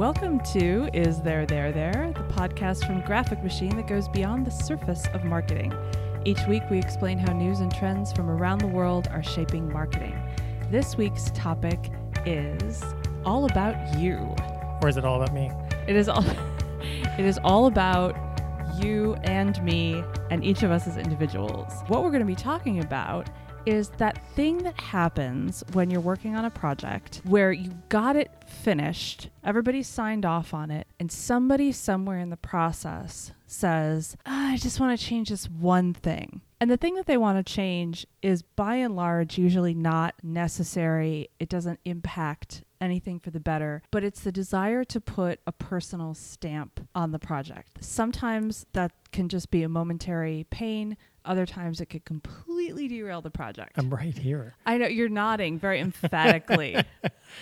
Welcome to Is There There There, the podcast from Graphic Machine that goes beyond the surface of marketing. Each week we explain how news and trends from around the world are shaping marketing. This week's topic is all about you. Or is it all about me? It is all it is all about you and me and each of us as individuals. What we're going to be talking about is that thing that happens when you're working on a project where you got it finished, everybody signed off on it, and somebody somewhere in the process says, "Ah, I just want to change this one thing. And the thing that they want to change is by and large usually not necessary. It doesn't impact anything for the better, but it's the desire to put a personal stamp on the project. Sometimes that can just be a momentary pain. Other times it could completely derail the project. I'm right here. I know you're nodding very emphatically.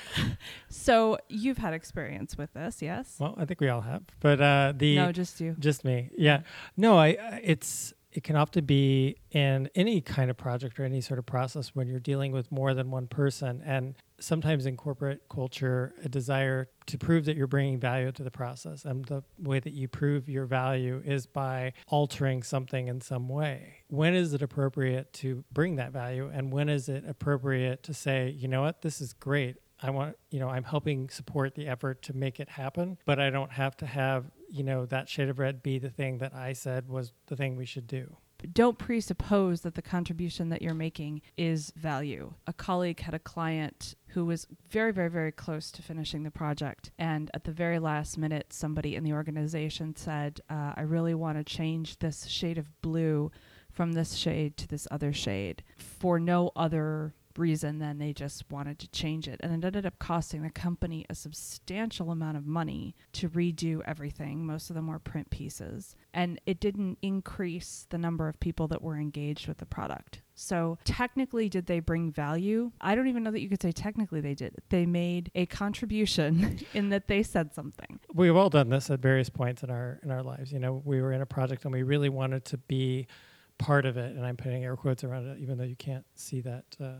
so you've had experience with this, yes? Well, I think we all have, but uh, the no, just you. just me. Yeah, no, I. It's it can often be in any kind of project or any sort of process when you're dealing with more than one person, and sometimes in corporate culture, a desire to prove that you're bringing value to the process, and the way that you prove your value is by altering something in some way. When is it appropriate to bring that value, and when is it appropriate to say, you know what, this is great. I want, you know, I'm helping support the effort to make it happen, but I don't have to have, you know, that shade of red be the thing that I said was the thing we should do. don't presuppose that the contribution that you're making is value. A colleague had a client who was very, very, very close to finishing the project. And at the very last minute, somebody in the organization said, uh, I really want to change this shade of blue from this shade to this other shade for no other reason than they just wanted to change it. And it ended up costing the company a substantial amount of money to redo everything. Most of them were print pieces. And it didn't increase the number of people that were engaged with the product. So, technically, did they bring value? I don't even know that you could say technically they did. They made a contribution in that they said something. We've all done this at various points in our in our lives. You know, we were in a project and we really wanted to be part of it, and I'm putting air quotes around it, even though you can't see that uh,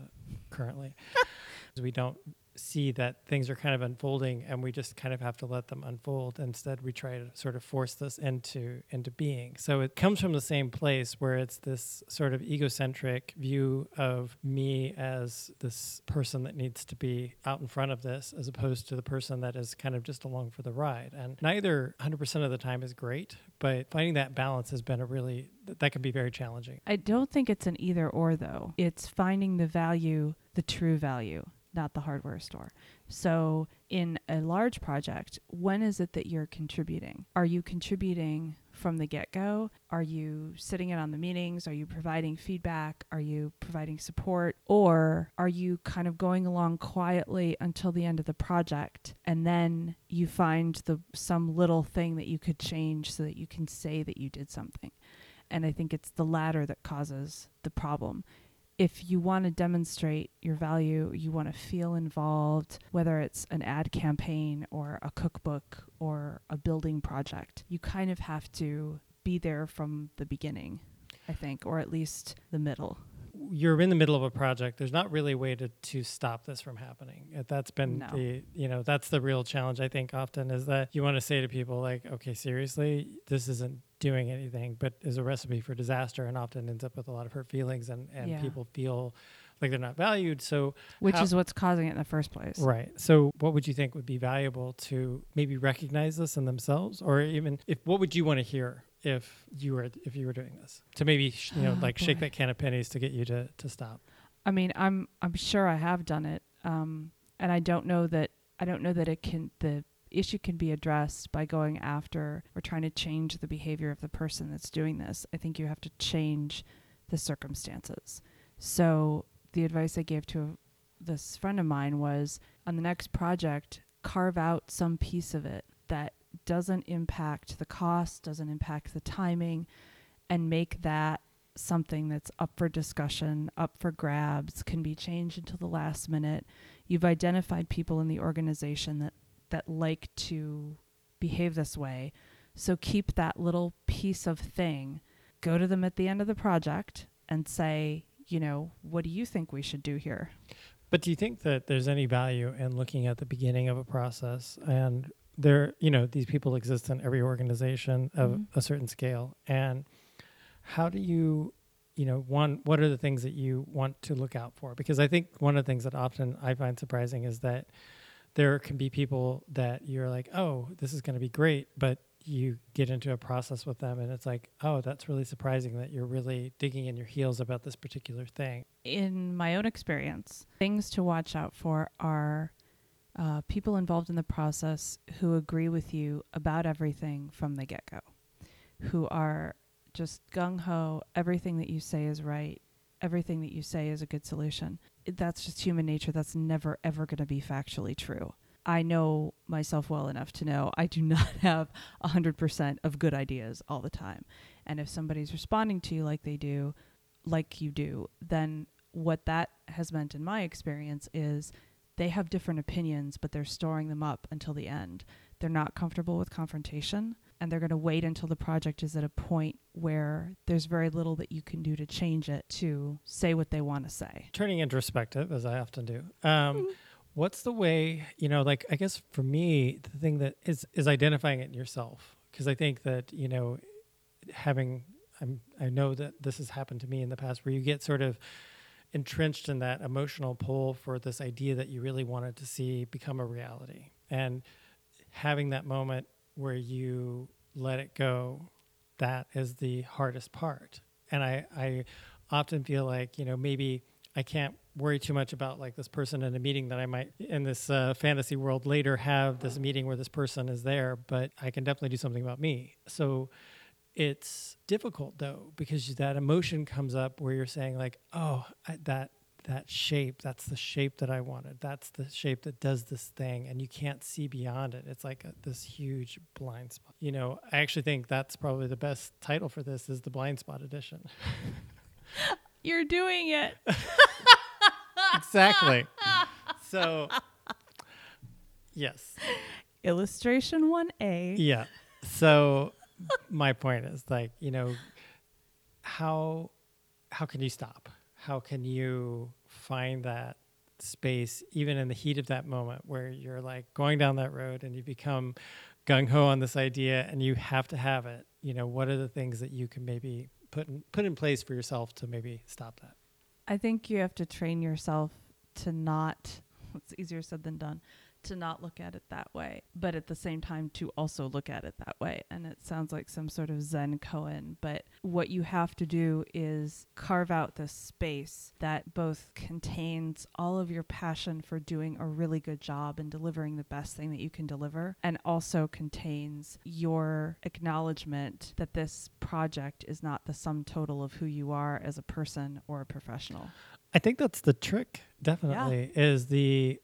currently. we don't see that things are kind of unfolding and we just kind of have to let them unfold. Instead we try to sort of force this into into being. So it comes from the same place where it's this sort of egocentric view of me as this person that needs to be out in front of this as opposed to the person that is kind of just along for the ride. And neither 100% of the time is great but finding that balance has been a really that can be very challenging. I don't think it's an either or, though. It's finding the value, the true value, not the hardware store. So, in a large project, when is it that you're contributing? Are you contributing from the get go? Are you sitting in on the meetings? Are you providing feedback? Are you providing support? Or are you kind of going along quietly until the end of the project and then you find the some little thing that you could change so that you can say that you did something? And I think it's the latter that causes the problem. If you want to demonstrate your value, you want to feel involved, whether it's an ad campaign or a cookbook or a building project, you kind of have to be there from the beginning, I think, or at least the middle. You're in the middle of a project there's not really a way to, to stop this from happening that's been No. the you know that's the real challenge i think often is that you want to say to people like okay seriously this isn't doing anything but is a recipe for disaster and often ends up with a lot of hurt feelings and, and Yeah. people feel like they're not valued so Which how- is what's causing it in the first place. Right. So, what would you think would be valuable to maybe recognize this in themselves, or even if what would you want to hear if you were if you were doing this to maybe sh- you know Oh, like shake that can of pennies to get you to to stop? I mean, I'm I'm sure I have done it, um, and I don't know that I don't know that it can the issue can be addressed by going after or trying to change the behavior of the person that's doing this. I think you have to change the circumstances. So the advice I gave to this friend of mine was on the next project, carve out some piece of it that doesn't impact the cost, doesn't impact the timing, and make that something that's up for discussion, up for grabs, can be changed until the last minute. You've identified people in the organization that, that like to behave this way. So keep that little piece of thing, go to them at the end of the project and say, you know, what do you think we should do here? But do you think that there's any value in looking at the beginning of a process and there, you know, these people exist in every organization of Mhm. a certain scale. And how do you, you know, one, what are the things that you want to look out for? Because I think one of the things that often I find surprising is that there can be people that you're like, oh, this is going to be great, but you get into a process with them and it's like, oh, that's really surprising that you're really digging in your heels about this particular thing. in my own experience, things to watch out for are uh, people involved in the process who agree with you about everything from the get go, who are just gung ho, everything that you say is right, everything that you say is a good solution. That's just human nature. That's never, ever going to be factually true. I know myself well enough to know I do not have 100% of good ideas all the time. And if somebody's responding to you like they do, like you do, then what that has meant in my experience is they have different opinions, but they're storing them up until the end. They're not comfortable with confrontation, and they're going to wait until the project is at a point where there's very little that you can do to change it to say what they want to say. Turning introspective, as I often do. Um, What's the way, you know, like I guess for me, the thing that is is identifying it in yourself. Because I think that, you know, having I'm I know that this has happened to me in the past where you get sort of entrenched in that emotional pull for this idea that you really wanted to see become a reality. And having that moment where you let it go, that is the hardest part. And I, I often feel like, you know, maybe I can't worry too much about like this person in a meeting that I might in this uh, fantasy world later have this meeting where this person is there, but I can definitely do something about me. So it's difficult though because that emotion comes up where you're saying like, oh, I, that that shape, that's the shape that I wanted. That's the shape that does this thing, and you can't see beyond it. It's like a, this huge blind spot. You know, I actually think that's probably the best title for this is the blind spot edition. You're doing it. exactly. So, yes. Illustration 1A. Yeah. So, my point is like, you know, how how can you stop? How can you find that space even in the heat of that moment where you're like going down that road and you become gung ho on this idea and you have to have it. You know, what are the things that you can maybe put in, put in place for yourself to maybe stop that? I think you have to train yourself to not, it's easier said than done, to not look at it that way, but at the same time to also look at it that way. And it sounds like some sort of Zen koan, but what you have to do is carve out this space that both contains all of your passion for doing a really good job and delivering the best thing that you can deliver, and also contains your acknowledgement that this project is not the sum total of who you are as a person or a professional. I think that's the trick. Definitely is the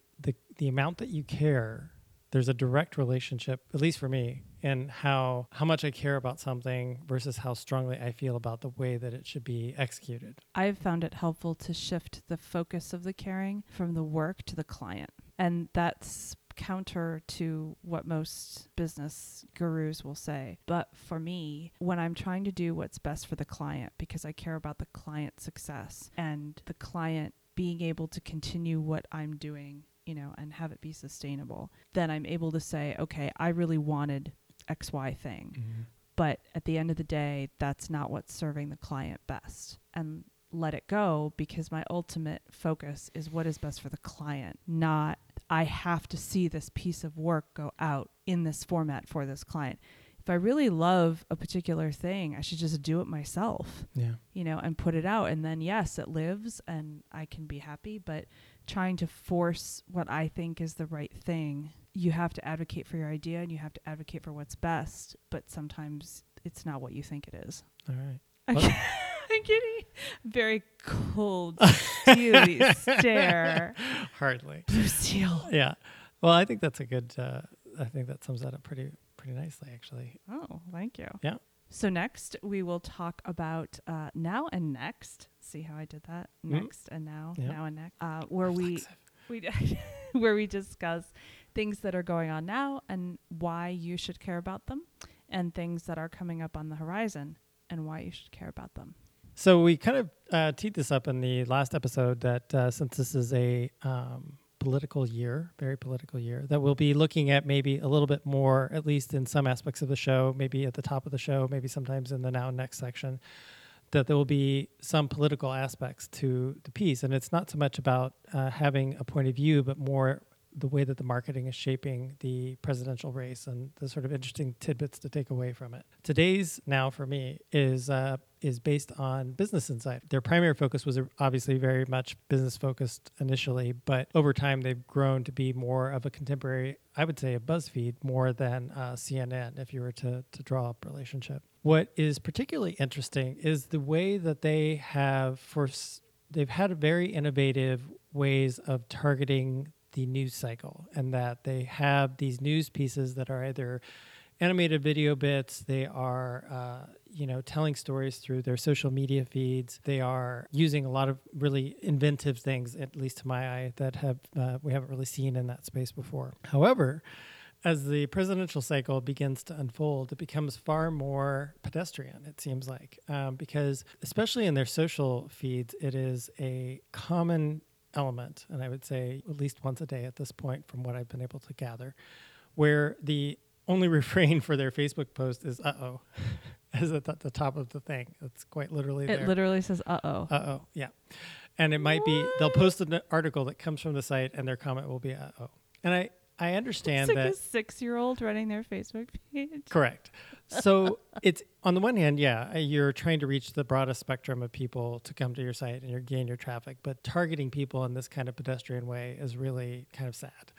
the amount that you care. There's a direct relationship, at least for me, in how how much I care about something versus how strongly I feel about the way that it should be executed. I've found it helpful to shift the focus of the caring from the work to the client. And that's counter to what most business gurus will say. But for me, when I'm trying to do what's best for the client, because I care about the client's success and the client being able to continue what I'm doing, you know, and have it be sustainable, then I'm able to say, okay, I really wanted XY thing. Mm-hmm. But at the end of the day that's not what's serving the client best. And let it go because my ultimate focus is what is best for the client not i have to see this piece of work go out in this format for this client if i really love a particular thing i should just do it myself Yeah. you know and put it out and then yes it lives and i can be happy but trying to force what i think is the right thing you have to advocate for your idea and you have to advocate for what's best but sometimes it's not what you think it is All right. i'm getting very cold steely stare Hardly. Lucille. Yeah. Well, I think that's a good. Uh, I think that sums that up pretty pretty nicely, actually. oh thank you Yeah. so next we will talk about uh, now and next see how i did that Mhm. next and now Yeah. now and next uh, where we Reflexive. we where we discuss things that are going on now and why you should care about them and things that are coming up on the horizon and why you should care about them. So we kind of uh, teed this up in the last episode that uh, since this is a um, political year, very political year, that we'll be looking at maybe a little bit more, at least in some aspects of the show, maybe at the top of the show, maybe sometimes in the now next section, that there will be some political aspects to the piece. And it's not so much about uh, having a point of view, but more the way that the marketing is shaping the presidential race and the sort of interesting tidbits to take away from it. Today's now for me is uh, is based on Business Insider. Their primary focus was obviously very much business focused initially, but over time they've grown to be more of a contemporary, I would say, a BuzzFeed more than uh, CNN. If you were to to draw up relationship, what is particularly interesting is the way that they have for they've had very innovative ways of targeting the news cycle and that they have these news pieces that are either animated video bits they are uh, you know telling stories through their social media feeds they are using a lot of really inventive things at least to my eye that have uh, we haven't really seen in that space before. However as the presidential cycle begins to unfold, it becomes far more pedestrian, it seems like, um, because especially in their social feeds, it is a common element, and I would say at least once a day at this point, from what I've been able to gather, where the only refrain for their Facebook post is "uh oh," is at the, top of the thing. It's quite literally. There. It there. literally says "uh oh." Uh oh, yeah, and it might what? be they'll post an article that comes from the site, and their comment will be "uh oh," and I I understand it's like that a six-year-old running their Facebook page. Correct. So it's on the one hand, yeah, uh, you're trying to reach the broadest spectrum of people to come to your site and you're gain your traffic, but targeting people in this kind of pedestrian way is really kind of sad.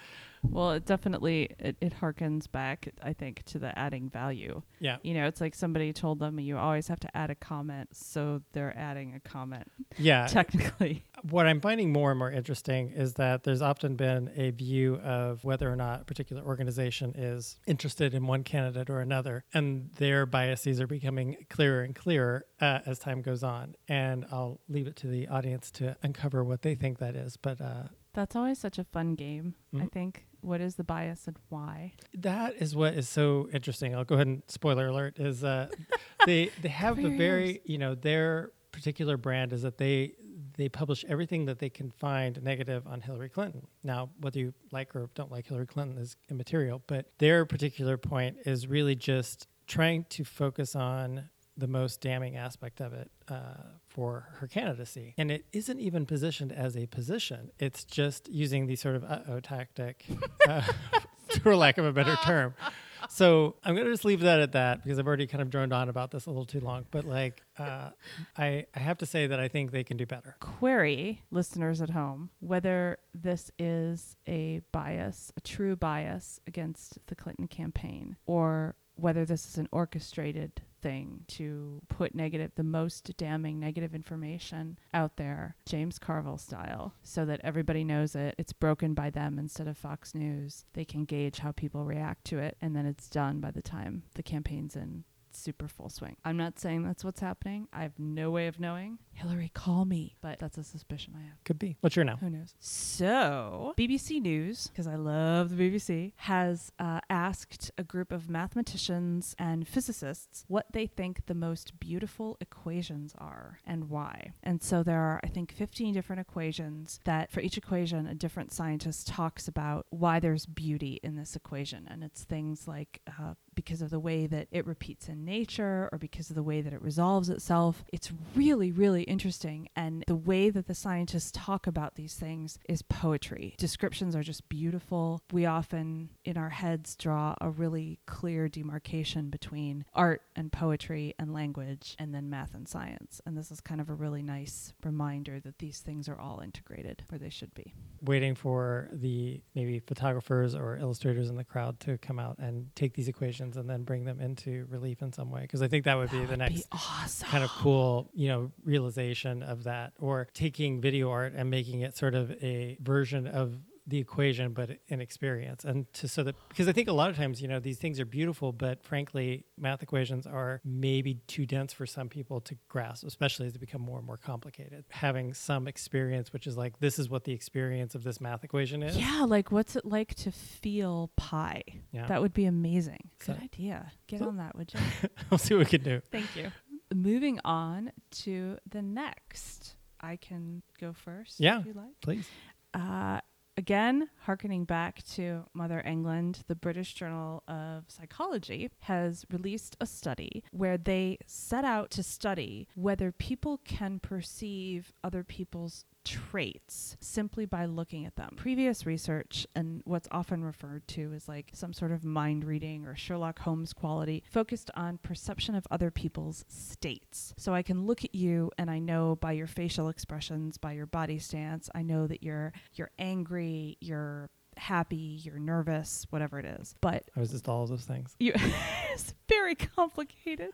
Well, it definitely it, it harkens back, I think, to the adding value. Yeah. You know, it's like somebody told them you always have to add a comment, so they're adding a comment. Yeah. Technically. What I'm finding more and more interesting is that there's often been a view of whether or not a particular organization is interested in one candidate or another, and their biases are becoming clearer and clearer uh, as time goes on. And I'll leave it to the audience to uncover what they think that is. But uh, that's always such a fun game. Mm-hmm. I think. What is the bias and why? That is what is so interesting. I'll go ahead and spoiler alert is uh, they they have a very you know their particular brand is that they they publish everything that they can find negative on Hillary Clinton. Now, whether you like or don't like Hillary Clinton is immaterial, but their particular point is really just trying to focus on the most damning aspect of it uh, for her candidacy. And it isn't even positioned as a position, it's just using the sort of uh oh tactic, uh, for lack of a better term. So I'm to just leave that at that because I've already kind of droned on about this a little too long. But like, uh, I, I have to say that I think they can do better. Query listeners at home whether this is a bias, a true bias against the Clinton campaign, or whether this is an orchestrated thing to put negative, the most damning negative information out there, James Carville style, so that everybody knows it. It's broken by them instead of Fox News. They can gauge how people react to it, and then it's done by the time the campaign's in super full swing. I'm not saying that's what's happening. I have no way of knowing. Hillary, call me. But that's a suspicion I have. Could be. What's your now? Who knows? So, BBC News, because I love the BBC, has uh, asked a group of mathematicians and physicists what they think the most beautiful equations are and why. And so there are, I think, 15 different equations that for each equation, a different scientist talks about why there's beauty in this equation. And it's things like uh, because of the way that it repeats in nature or because of the way that it resolves itself. It's really, really interesting. And the way that the scientists talk about these things is poetry. Descriptions are just beautiful. We often, in our heads, draw a really clear demarcation between art and poetry and language and then math and science. And this is kind of a really nice reminder that these things are all integrated where they should be. Waiting for the maybe photographers or illustrators in the crowd to come out and take these equations and then bring them into relief in some way because I think that would that be the would next be awesome. kind of cool, you know, realization of that or taking video art and making it sort of a version of the equation but an experience. And to so that because i think a lot of times you know these things are beautiful but frankly math equations are maybe too dense for some people to grasp especially as they become more and more complicated. Having some experience which is like this is what the experience of this math equation is. Yeah like what's it like to feel pi? Yeah. That would be amazing. Good idea. Get so on that would you? I'll see what we can do. Thank you. Moving on to the next. I can go first yeah if you like. please. Uh, again, harkening back to Mother England, the British Journal of Psychology has released a study where they set out to study whether people can perceive other people's traits simply by looking at them. Previous research and what's often referred to as like some sort of mind reading or Sherlock Holmes quality focused on perception of other people's states. So I can look at you and I know by your facial expressions, by your body stance, I know that you're you're angry, you're happy, you're nervous, whatever it is. But I was just all of those things. you it's very complicated.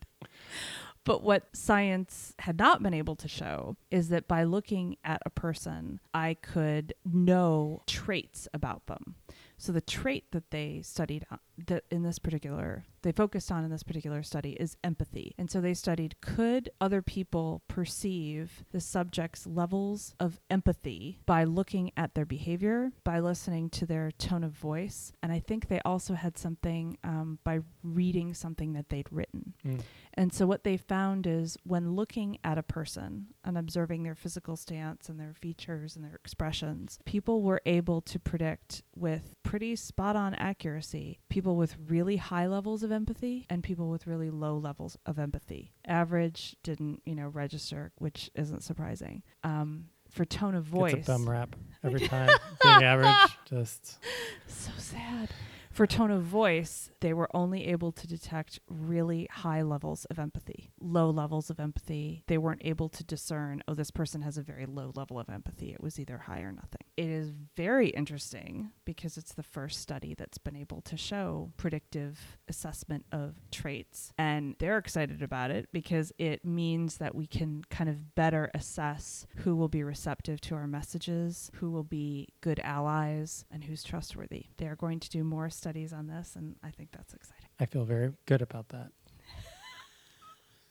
But what science had not been able to show is that by looking at a person, I could know traits about them. So the trait that they studied uh, that in this particular they focused on in this particular study is empathy. And so they studied could other people perceive the subject's levels of empathy by looking at their behavior, by listening to their tone of voice, and I think they also had something um, by reading something that they'd written. Mm. And so what they found is when looking at a person and observing their physical stance and their features and their expressions, people were able to predict with pretty spot on accuracy people with really high levels of empathy and people with really low levels of empathy. Average didn't, you know, register, which isn't surprising. Um, for tone of voice, It's a bum rap every time. Being average, just so sad. For tone of voice, they were only able to detect really high levels of empathy, low levels of empathy. They weren't able to discern, oh, this person has a very low level of empathy. It was either high or nothing. It is very interesting because it's the first study that's been able to show predictive assessment of traits. And they're excited about it because it means that we can kind of better assess who will be receptive to our messages, who will be good allies, and who's trustworthy. They are going to do more studies on this, and I think that's exciting. I feel very good about that.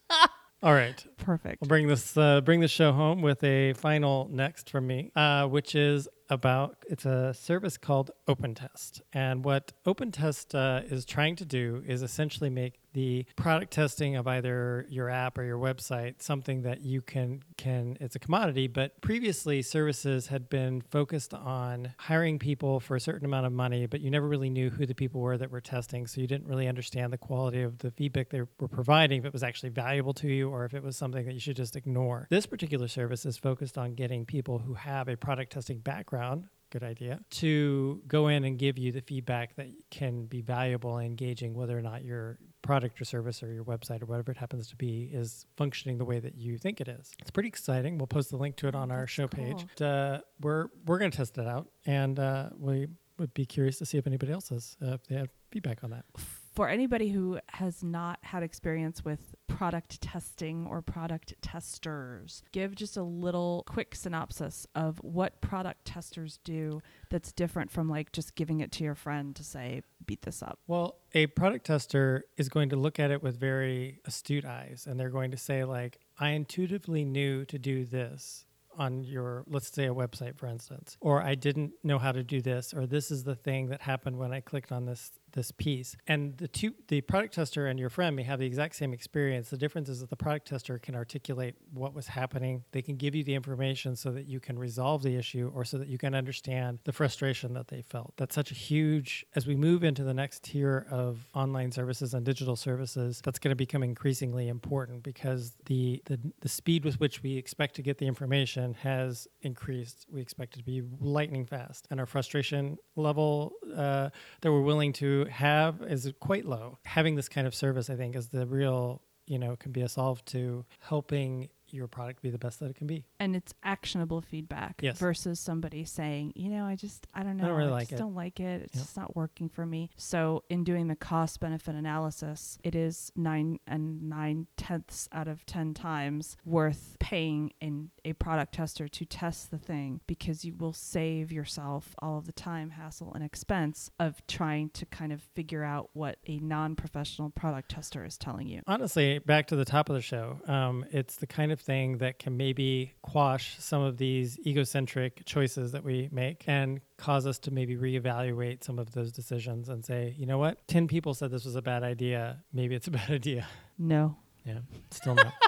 All right. Perfect. We'll bring this uh, bring the show home with a final next from me, uh, which is about it's a service called OpenTest, and what OpenTest uh, is trying to do is essentially make the product testing of either your app or your website something that you can can it's a commodity but previously services had been focused on hiring people for a certain amount of money but you never really knew who the people were that were testing so you didn't really understand the quality of the feedback they were providing if it was actually valuable to you or if it was something that you should just ignore. This particular service is focused on getting people who have a product testing background good idea to go in and give you the feedback that can be valuable and engaging whether or not your product or service or your website or whatever it happens to be is functioning the way that you think it is. It's pretty exciting. We'll post the link to it on our show cool. page. Uh, we're we're going to test it out, and uh, we would be curious to see if anybody else has uh, if they have feedback on that. For anybody who has not had experience with product testing or product testers, give just a little quick synopsis of what product testers do that's different from like just giving it to your friend to say, beat this up. Well, a product tester is going to look at it with very astute eyes, and they're going to say like, I intuitively knew to do this on your let's say a website for instance or i didn't know how to do this or this is the thing that happened when i clicked on this this piece. And the two the product tester and your friend may have the exact same experience. The difference is that the product tester can articulate what was happening. They can give you the information so that you can resolve the issue or so that you can understand the frustration that they felt. That's such a huge as we move into the next tier of online services and digital services that's going to become increasingly important because the, the the speed with which we expect to get the information has increased. We expect it to be lightning fast. And our frustration level uh, that we're willing to have is quite low. Having this kind of service, I think, is the real, you know, can be a solve to helping your product be the best that it can be. And it's actionable feedback Yes. versus somebody saying, you know, I just, I don't know, I don't really like just it." don't like it. It's Yep. just not working for me. So, in doing the cost benefit analysis, it is nine and nine tenths out of 10 times worth paying in a product tester to test the thing because you will save yourself all of the time, hassle, and expense of trying to kind of figure out what a non professional product tester is telling you. Honestly, back to the top of the show, um, it's the kind of thing that can maybe quash some of these egocentric choices that we make and cause us to maybe reevaluate some of those decisions and say, you know what, 10 people said this was a bad idea. Maybe it's a bad idea. No. Yeah, still not.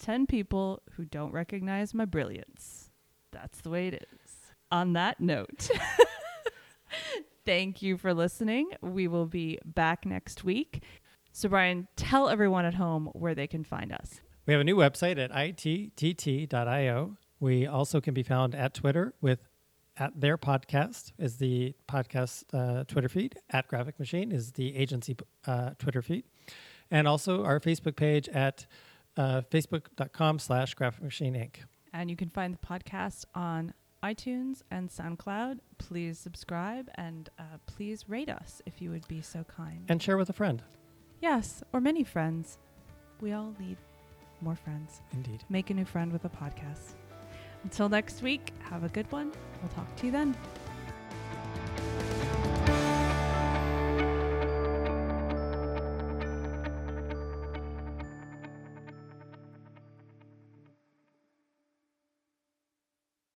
10 people who don't recognize my brilliance. That's the way it is. On that note, thank you for listening. We will be back next week. So, Brian, tell everyone at home where they can find us. We have a new website at ittt.io. We also can be found at Twitter with at their podcast is the podcast uh, Twitter feed. At Graphic Machine is the agency uh, Twitter feed, and also our Facebook page at uh, facebook.com slash Graphic Machine Inc. And you can find the podcast on iTunes and SoundCloud. Please subscribe and uh, please rate us if you would be so kind. And share with a friend. Yes, or many friends. We all need more friends. Indeed. Make a new friend with a podcast. Until next week, have a good one. We'll talk to you then.